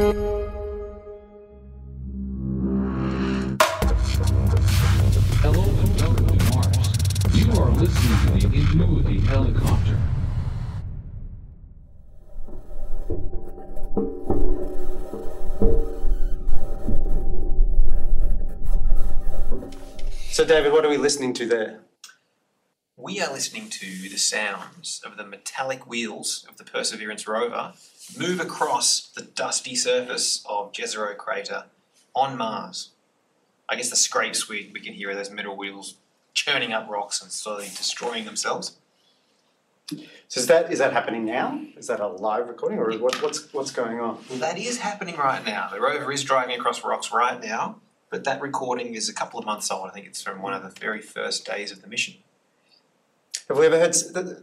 Hello and welcome to Mars. You are listening to the Ingenuity helicopter. So, David, what are we listening to there? We are listening to the sounds of the metallic wheels of the Perseverance rover move across the dusty surface of Jezero crater on Mars. I guess the scrapes we, we can hear are those metal wheels churning up rocks and slowly destroying themselves. So, is that is that happening now? Is that a live recording, or what, what's what's going on? Well, that is happening right now. The rover is driving across rocks right now, but that recording is a couple of months old. I think it's from one of the very first days of the mission. Have we ever heard?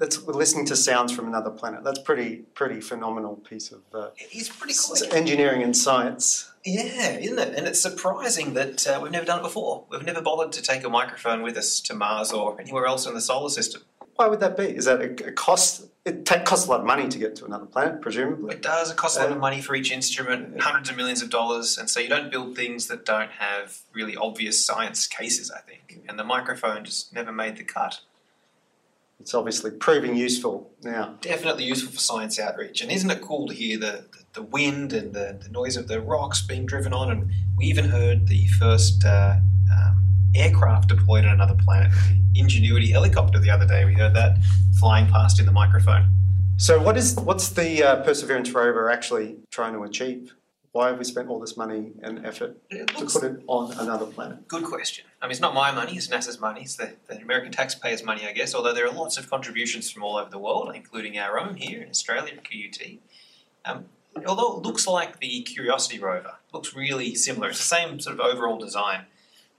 That's we're listening to sounds from another planet. That's pretty pretty phenomenal piece of uh, It is pretty s- engineering and science. Yeah, isn't it? And it's surprising that uh, we've never done it before. We've never bothered to take a microphone with us to Mars or anywhere else in the solar system. Why would that be? Is that a, a cost? It ta- costs a lot of money to get to another planet, presumably. It does. It costs a lot of money for each instrument, hundreds of millions of dollars, and so you don't build things that don't have really obvious science cases. I think, and the microphone just never made the cut. It's obviously proving useful now. Definitely useful for science outreach, and isn't it cool to hear the the, the wind and the, the noise of the rocks being driven on? And we even heard the first uh, um, aircraft deployed on another planet, the Ingenuity helicopter, the other day. We heard that flying past in the microphone. So, what is what's the uh, Perseverance rover actually trying to achieve? Why have we spent all this money and effort to put it on another planet? Good question. I mean, it's not my money, it's NASA's money, it's the, the American taxpayers' money, I guess, although there are lots of contributions from all over the world, including our own here in Australia at QUT. Um, although it looks like the Curiosity rover, it looks really similar. It's the same sort of overall design,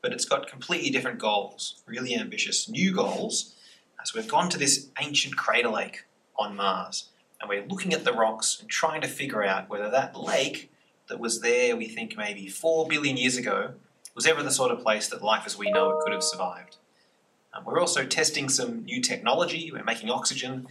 but it's got completely different goals, really ambitious new goals. So we've gone to this ancient crater lake on Mars, and we're looking at the rocks and trying to figure out whether that lake that was there, we think maybe four billion years ago, was ever the sort of place that life as we know it could have survived. Um, we're also testing some new technology. We're making oxygen,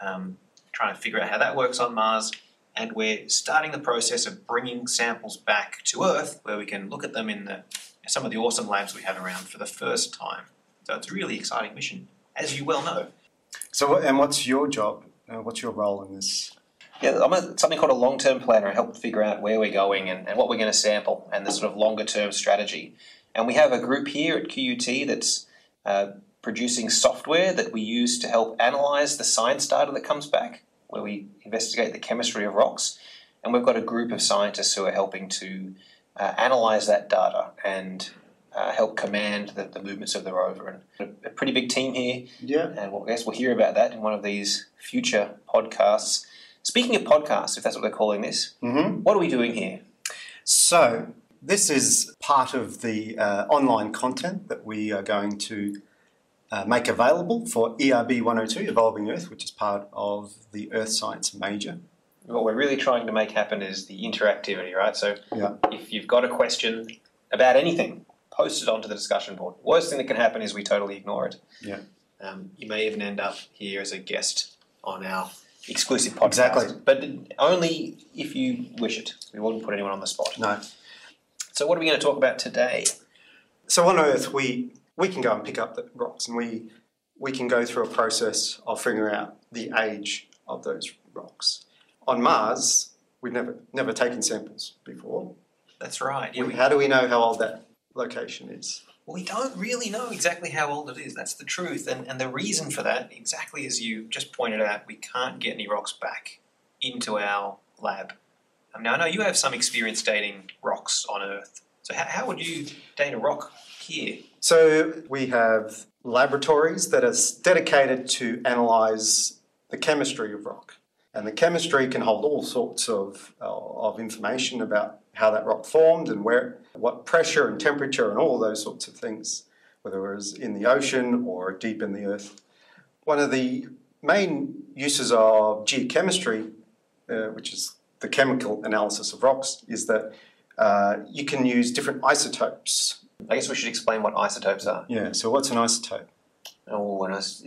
um, trying to figure out how that works on Mars, and we're starting the process of bringing samples back to Earth, where we can look at them in the, some of the awesome labs we have around for the first time. So it's a really exciting mission, as you well know. So, and what's your job? Uh, what's your role in this? Yeah, I'm a, something called a long-term planner. I help figure out where we're going and, and what we're going to sample and the sort of longer-term strategy. And we have a group here at QUT that's uh, producing software that we use to help analyze the science data that comes back, where we investigate the chemistry of rocks. And we've got a group of scientists who are helping to uh, analyze that data and uh, help command the, the movements of the rover. And a, a pretty big team here Yeah. and well, I guess we'll hear about that in one of these future podcasts. Speaking of podcasts, if that's what they're calling this, Mm-hmm. what are we doing here? So, this is part of the uh, online content that we are going to uh, make available for ERB 102, Evolving Earth, which is part of the Earth Science major. What we're really trying to make happen is the interactivity, right? So Yeah. if you've got a question about anything, post it onto the discussion board. Worst thing that can happen is we totally ignore it. Yeah. Um, you may even end up here as a guest on our exclusive podcast. Exactly. But only if you wish it. We wouldn't put anyone on the spot. No. So what are we going to talk about today? So on Earth, we we can go and pick up the rocks, and we we can go through a process of figuring out the age of those rocks. On Mars, we've never never taken samples before. That's right. Yeah, we, How do we know how old that location is? We don't really know exactly how old it is. That's the truth. And, and the reason for that, exactly as you just pointed out, we can't get any rocks back into our lab. Um, now, I know you have some experience dating rocks on Earth. So, how, how would you date a rock here? So we have laboratories that are dedicated to analyze the chemistry of rock. And the chemistry can hold all sorts of, uh, of information about how that rock formed and where, what pressure and temperature and all those sorts of things, whether it was in the ocean or deep in the earth. One of the main uses of geochemistry, uh, which is the chemical analysis of rocks, is that uh, you can use different isotopes I guess we should explain what isotopes are. yeah, so what's an isotope? Oh, and it's,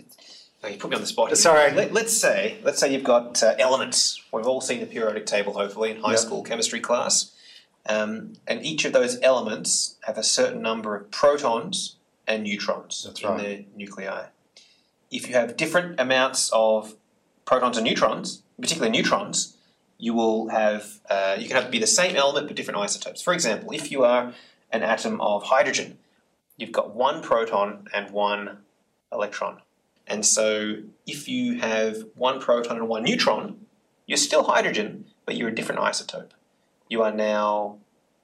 Oh, you put me on the spot. here. Sorry. Let, let's say, let's say you've got uh, elements. We've all seen the periodic table, hopefully, in high Yep. school chemistry class. Um, and each of those elements have a certain number of protons and neutrons That's in right. their nuclei. If you have different amounts of protons and neutrons, particularly neutrons, you will have uh, you can have be the same element but different isotopes. For example, if you are an atom of hydrogen, you've got one proton and one electron. And so if you have one proton and one neutron, you're still hydrogen, but you're a different isotope. You are now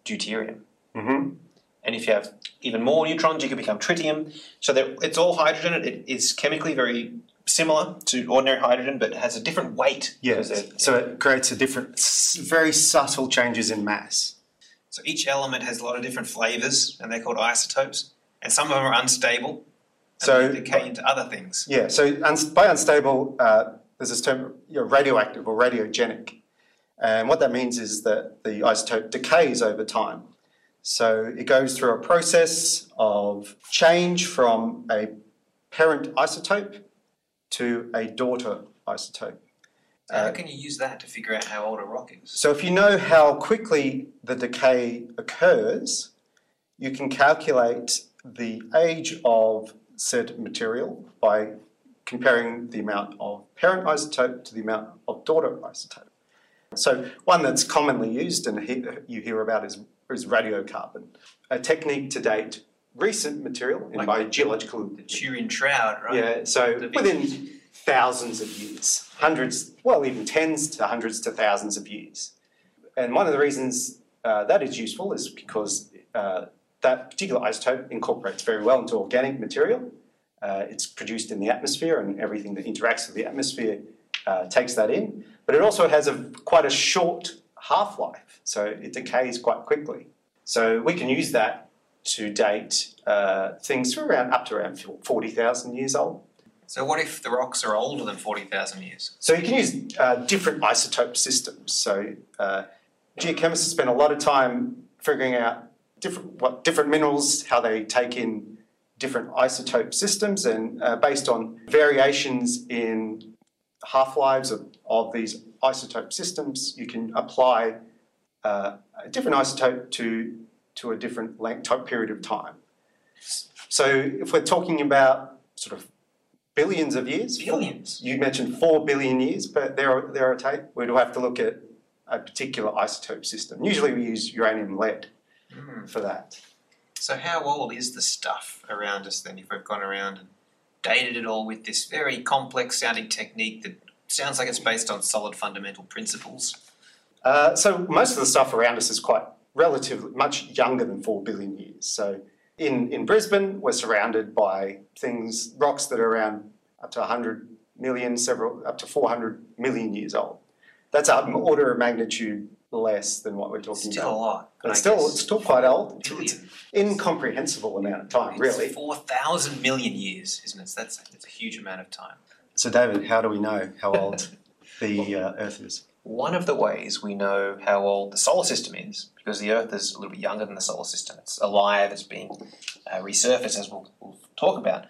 deuterium. Mm-hmm. And if you have even more neutrons, you can become tritium. So it's all hydrogen. It is chemically very similar to ordinary hydrogen, but it has a different weight. Yes. So it creates a different, very subtle changes in mass. So each element has a lot of different flavors, and they're called isotopes. And some of them are unstable, So- decay into other things. Yeah. So by unstable, uh, there's this term, you know, radioactive or radiogenic, and what that means is that the isotope decays over time. So it goes through a process of change from a parent isotope to a daughter isotope. So how Uh, can you use that to figure out how old a rock is? So if you know how quickly the decay occurs, you can calculate the age of said material by comparing the amount of parent isotope to the amount of daughter isotope. So one that's commonly used and he- you hear about is, is radiocarbon, a technique to date recent material in Like by the- geological The Turin shroud, right? yeah, so within thousands of years, hundreds, well, even tens to hundreds to thousands of years. And one of the reasons uh, that is useful is because uh, that particular isotope incorporates very well into organic material. Uh, it's produced in the atmosphere, and everything that interacts with the atmosphere uh, takes that in. But it also has a quite a short half life, so it decays quite quickly. So we can use that to date uh, things for around up to around forty thousand years old. So what if the rocks are older than 40,000 years? So you can use uh, different isotope systems. So uh, geochemists spend a lot of time figuring out different what different minerals, how they take in different isotope systems, and uh, based on variations in half lives of, of these isotope systems, you can apply uh, a different isotope to to a different length type period of time. So if we're talking about sort of billions of years, Billions. you mentioned four billion years, but there there are tape. We'd have to look at a particular isotope system. Usually we use uranium lead Mm. for that. So how old is the stuff around us then if we've gone around and dated it all with this very complex sounding technique that sounds like it's based on solid fundamental principles? Uh, so most of the stuff around us is quite relatively much younger than four billion years. So in, in Brisbane, we're surrounded by things, rocks that are around up to 100 million, several up to 400 million years old. That's an order of magnitude less than what we're talking Still a about. lot. But I still, guess it's still quite old. It's, it's billion. incomprehensible amount of time, really. 4,000 million years, isn't it? That's, that's a huge amount of time. So, David, how do we know how old the uh, Earth is? One of the ways we know how old the solar system is, because the Earth is a little bit younger than the solar system, it's alive, it's being uh, resurfaced, as we'll, we'll talk about.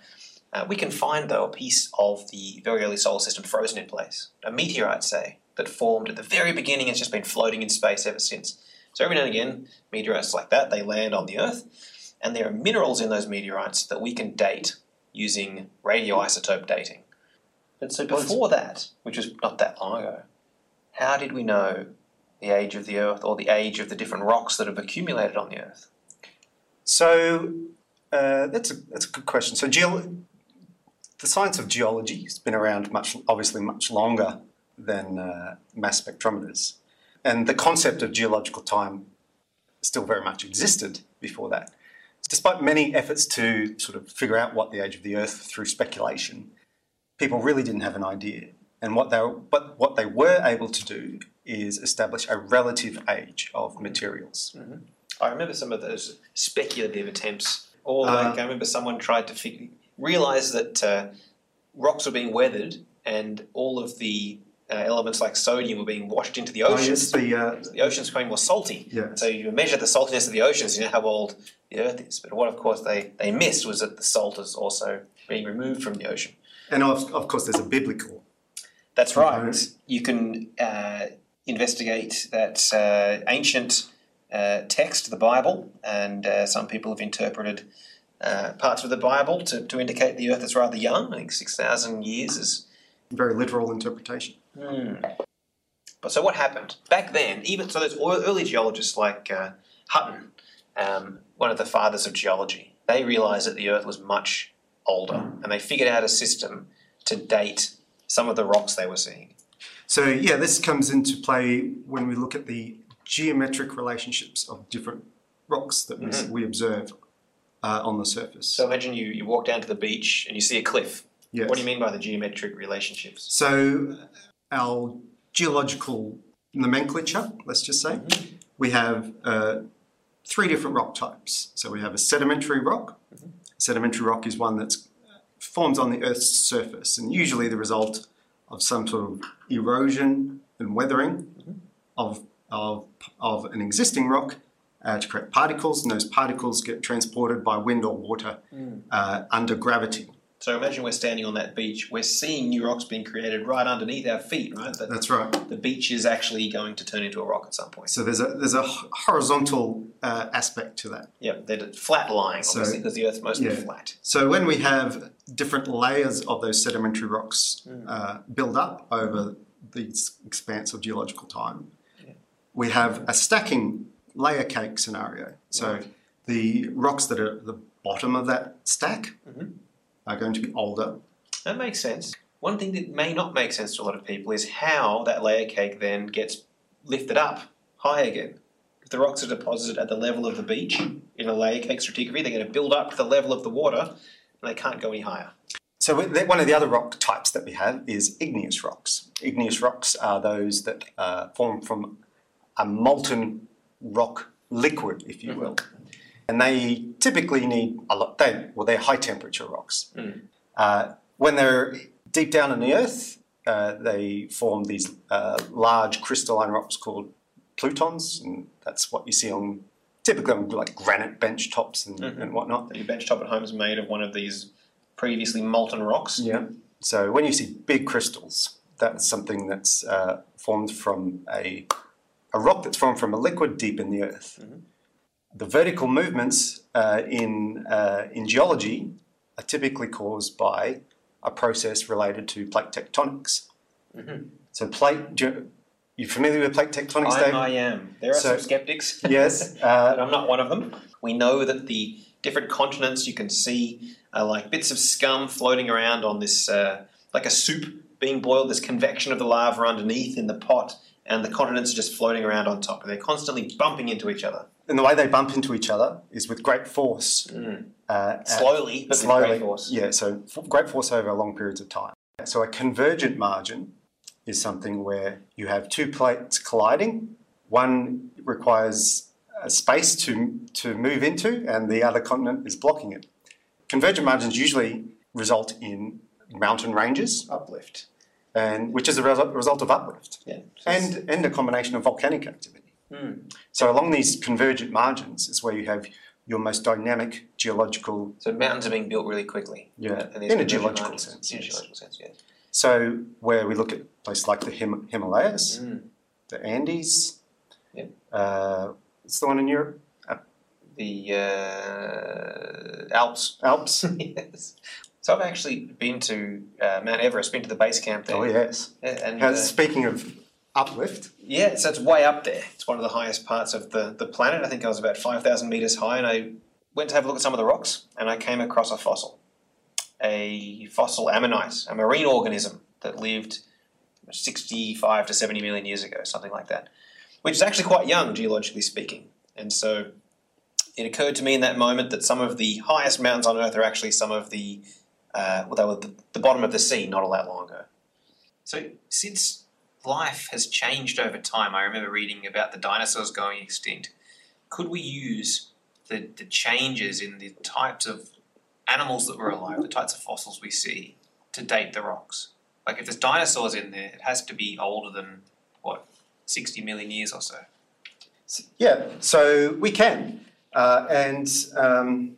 Uh, we can find, though, a piece of the very early solar system frozen in place, a meteorite, say, that formed at the very beginning and has just been floating in space ever since. So every now and again, meteorites like that, they land on the Earth, and there are minerals in those meteorites that we can date using radioisotope dating. But so before that, which was not that long ago, how did we know the age of the Earth or the age of the different rocks that have accumulated on the Earth? So, uh, that's, a, that's a good question. So, geolo- the science of geology has been around much, obviously, much longer than uh, mass spectrometers. And the concept of geological time still very much existed before that. Despite many efforts to sort of figure out what the age of the Earth through speculation, people really didn't have an idea. And what they, but what they were able to do is establish a relative age of materials. I remember some of those speculative attempts, or Uh, like I remember someone tried to figure, realize that uh, rocks were being weathered and all of the uh, elements like sodium were being washed into the Oh, oceans. yes, the, uh, the ocean's became more salty. Yeah. So you measure the saltiness of the oceans, you know how old the Earth is. But what, of course, they, they missed was that the salt is also being removed from the ocean. And of, of course, there's a biblical. That's right. You can uh, investigate that uh, ancient uh, text, the Bible, and uh, some people have interpreted uh, parts of the Bible to, to indicate the Earth is rather young. I think 6,000 years is. Very literal interpretation. But so what happened? Back then, even so, those early geologists like uh, Hutton, um, one of the fathers of geology, they realized that the Earth was much older and they figured out a system to date some of the rocks they were seeing. So yeah, this comes into play when we look at the geometric relationships of different rocks that we, we observe uh, on the surface. So imagine you, you walk down to the beach and you see a cliff. yes. What do you mean by the geometric relationships? So our geological nomenclature, let's just say, we have uh, three different rock types. So we have a sedimentary rock. Sedimentary rock is one that forms on the Earth's surface, and usually the result of some sort of erosion and weathering of, of, of an existing rock uh, to create particles, and those particles get transported by wind or water uh, under gravity. So imagine we're standing on that beach, we're seeing new rocks being created right underneath our feet, right? That That's right. the beach is actually going to turn into a rock at some point. So there's a there's a horizontal uh, aspect to that. Yep, they're flat lying, So- obviously, because the Earth's mostly yeah. flat. So when we have different layers of those sedimentary rocks uh, build up over the expanse of geological time, we have a stacking layer cake scenario. So Right. the rocks that are at the bottom of that stack are going to be older. That makes sense. One thing that may not make sense to a lot of people is how that layer cake then gets lifted up high again. If the rocks are deposited at the level of the beach in a layer cake stratigraphy, they're going to build up to the level of the water and they can't go any higher. So one of the other rock types that we have is igneous rocks. Igneous rocks are those that uh, form from a molten rock liquid, if you will. And they typically need a lot. They well, they're high temperature rocks. Uh, when they're deep down in the earth, uh, they form these uh, large crystalline rocks called plutons, and that's what you see on typically on like granite bench tops and, and whatnot. Your bench top at home is made of one of these previously molten rocks. Yeah. So when you see big crystals, that's something that's uh, formed from a, a rock that's formed from a liquid deep in the earth. The vertical movements uh, in, uh, in geology are typically caused by a process related to plate tectonics. So plate, do you, you familiar with plate tectonics, I, Dave? I am. There are So- some skeptics. yes. but Uh, I'm not one of them. We know that the different continents you can see are like bits of scum floating around on this, uh, like a soup being boiled, this convection of the lava underneath in the pot, and the continents are just floating around on top. And they're constantly bumping into each other. And the way they bump into each other is with great force. Uh, Slowly, but slowly. with great force. Yeah, so great force over long periods of time. So a convergent margin is something where you have two plates colliding. One requires a space to to move into, and the other continent is blocking it. Convergent margins usually result in mountain ranges, Uplift. and which is a result, result of uplift, Yeah. And and a combination of volcanic activity. Hmm. So along these convergent margins is where you have your most dynamic geological so mountains are being built really quickly. Yeah, uh, in a geological margins. sense, In a geological sense, yes. So where we look at places like the Him- Himalayas, Mm. the Andes, Yeah. uh, it's the one in Europe, The uh, Alps. Alps. yes. So I've actually been to uh, Mount Everest, been to the base camp there. oh yes. And Now, uh, speaking of uplift, yeah, so it's way up there. It's one of the highest parts of the, the planet. I think I was about 5,000 meters high, and I went to have a look at some of the rocks, and I came across a fossil. A fossil ammonite, a marine organism that lived 65 to 70 million years ago, something like that, which is actually quite young, geologically speaking. And so it occurred to me in that moment that some of the highest mountains on Earth are actually some of the, uh, well, they were the, the bottom of the sea not all that long ago. So since life has changed over time, I remember reading about the dinosaurs going extinct. Could we use the, the changes in the types of animals that were alive, the types of fossils we see, to date the rocks? Like if there's dinosaurs in there, it has to be older than, what, 60 million years or so. yeah. So we can, uh, and um,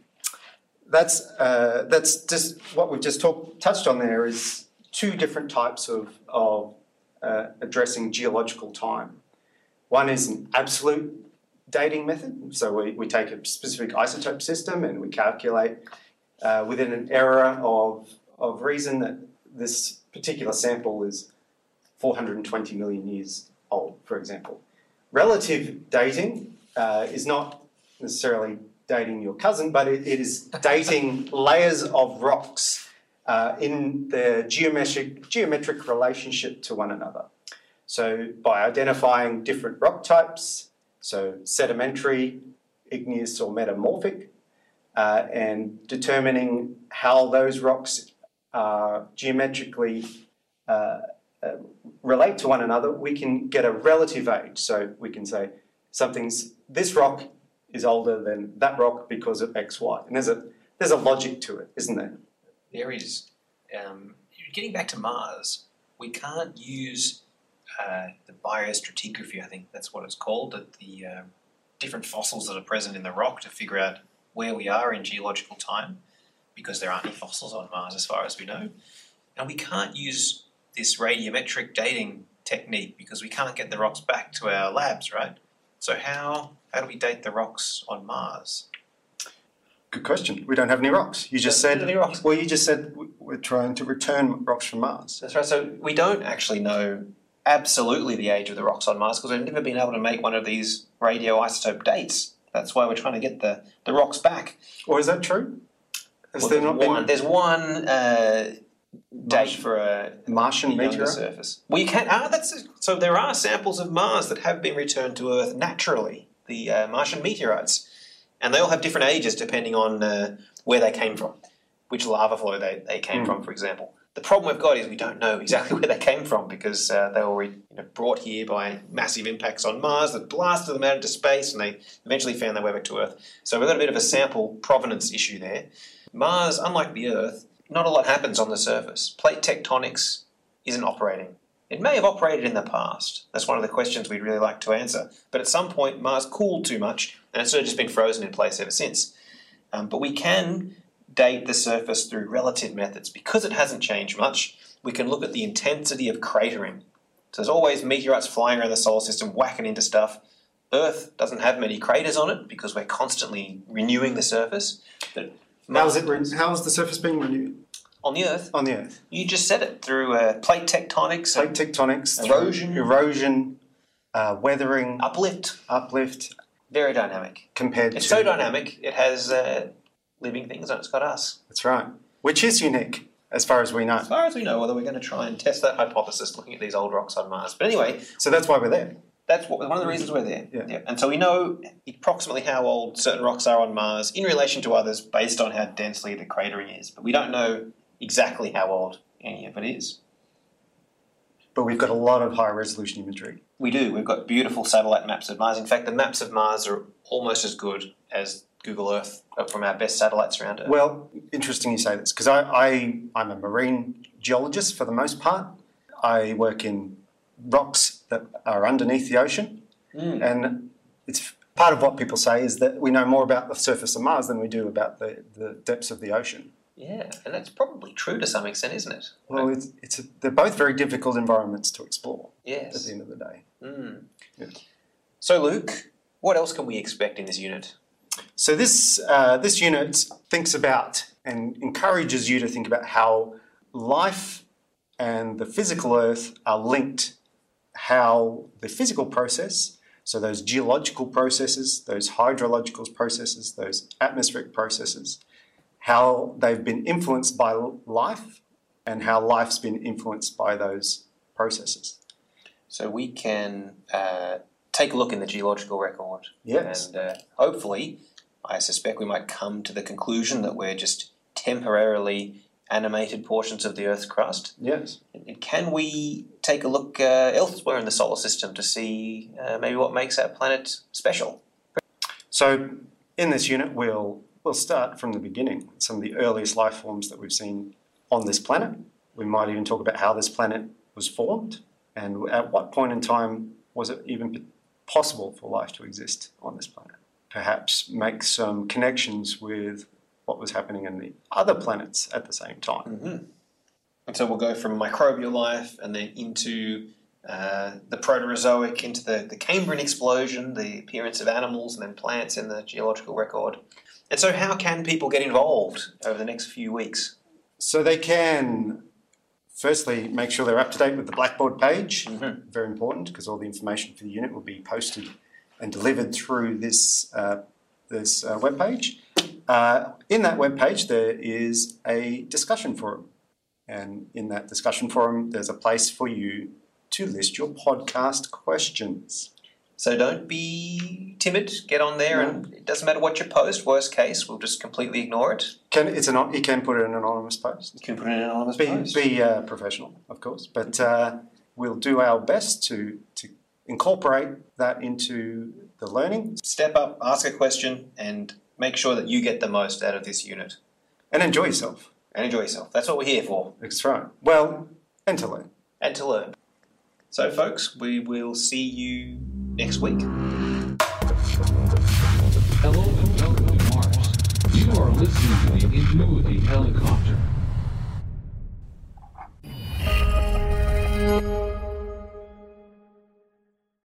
that's uh, that's just what we've just talked touched on. There is two different types of of uh, addressing geological time. One is an absolute dating method. So we, we take a specific isotope system and we calculate uh, within an error of of reason that this particular sample is 420 million years old, for example. Relative dating uh, is not necessarily dating your cousin, but it, it is dating layers of rocks uh, in their geometric, geometric relationship to one another. So, by identifying different rock types, so sedimentary, igneous, or metamorphic, uh, and determining how those rocks are geometrically uh, uh, relate to one another, we can get a relative age. So we can say something's this rock is older than that rock because of X, Y. And there's a there's a logic to it, isn't there? There is. Um, getting back to Mars, we can't use uh, the biostratigraphy, I think that's what it's called, the, the uh, different fossils that are present in the rock to figure out where we are in geological time, because there aren't any fossils on Mars as far as we know. And we can't use this radiometric dating technique because we can't get the rocks back to our labs, right? So how how do we date the rocks on Mars? Good question. We don't have any rocks. You just said any rocks. Well, you just said we're trying to return rocks from Mars. That's right. So we don't actually know absolutely the age of the rocks on Mars because we've never been able to make one of these radioisotope dates. That's why we're trying to get the, the rocks back. Or is that true? Has Well, there there's, not one, been there's one uh, date for a Martian meteor? surface. Well, you can. Ah, that's so. There are samples of Mars that have been returned to Earth naturally. The uh, Martian meteorites, and they all have different ages depending on uh, where they came from, which lava flow they, they came Hmm. from, for example. The problem we've got is we don't know exactly where they came from because uh, they were you know, brought here by massive impacts on Mars that blasted them out into space, and they eventually found their way back to Earth. So we've got a bit of a sample provenance issue there. Mars, unlike the Earth, not a lot happens on the surface. Plate tectonics isn't operating. It may have operated in the past. That's one of the questions we'd really like to answer. But at some point, Mars cooled too much, and it's sort of just been frozen in place ever since. Um, but we can date the surface through relative methods. Because it hasn't changed much, we can look at the intensity of cratering. So there's always meteorites flying around the solar system, whacking into stuff. Earth doesn't have many craters on it because we're constantly renewing the surface. But How is it? How is the surface being renewed on the Earth, on the Earth? you just said it through uh, plate tectonics, Plate tectonics, Erosion. erosion, uh, weathering, uplift. uplift, Very dynamic. compared to It's to. so dynamic. It has uh, living things on it. It's got us. That's right. Which is unique, as far as we know. As far as we know, whether we're going to try and test that hypothesis, looking at these old rocks on Mars. But anyway, So that's why we're there. that's what, one of the reasons we're there. Yeah. And so we know approximately how old certain rocks are on Mars in relation to others based on how densely the cratering is. But we don't know exactly how old any of it is. But we've got a lot of high resolution imagery. We do. We've got beautiful satellite maps of Mars. In fact, the maps of Mars are almost as good as Google Earth from our best satellites around Earth. Well, interesting you say this because I, I, I'm a marine geologist for the most part. I work in rocks that are underneath the ocean, Mm. and it's part of what people say is that we know more about the surface of Mars than we do about the, the depths of the ocean. Yeah, and that's probably true to some extent, isn't it? Well, it's, it's a, they're both very difficult environments to explore Yes. at the end of the day. Mm. Yeah. So, Luke, what else can we expect in this unit? So this uh, this unit thinks about and encourages you to think about how life and the physical Earth are linked. How the physical process, so those geological processes, those hydrological processes, those atmospheric processes, how they've been influenced by life, and how life's been influenced by those processes. So, we can uh, take a look in the geological record, Yes. and uh, hopefully, I suspect we might come to the conclusion that we're just temporarily animated portions of the Earth's crust. Yes. And Can we take a look uh, elsewhere in the solar system to see uh, maybe what makes our planet special? So in this unit, we'll we'll start from the beginning. Some of the earliest life forms that we've seen on this planet. We might even talk about how this planet was formed and at what point in time was it even possible for life to exist on this planet. Perhaps make some connections with what was happening in the other planets at the same time. Mm-hmm. And so we'll go from microbial life and then into uh, the Proterozoic, into the, the Cambrian explosion, the appearance of animals and then plants in the geological record. And so, how can people get involved over the next few weeks? So they can firstly make sure they're up to date with the Blackboard page. Mhm. Very important because all the information for the unit will be posted and delivered through this uh, this uh, web page. Uh, in that web page, there is a discussion forum, and in that discussion forum, there's a place for you to list your podcast questions. So don't be timid. Get on there, and it doesn't matter what you post. Worst case, we'll just completely ignore it. Can it's an you can put it in an anonymous post. You can put it in an anonymous Be post. be uh, professional, of course, but uh, we'll do our best to to incorporate that into the learning Step up, ask a question, and make sure that you get the most out of this unit. and enjoy yourself. And enjoy yourself. That's what we're here for, That's right. Well, and to learn. and to learn. So, folks, we will see you next week. Hello and welcome to Mars. You are listening to the Ingenuity helicopter.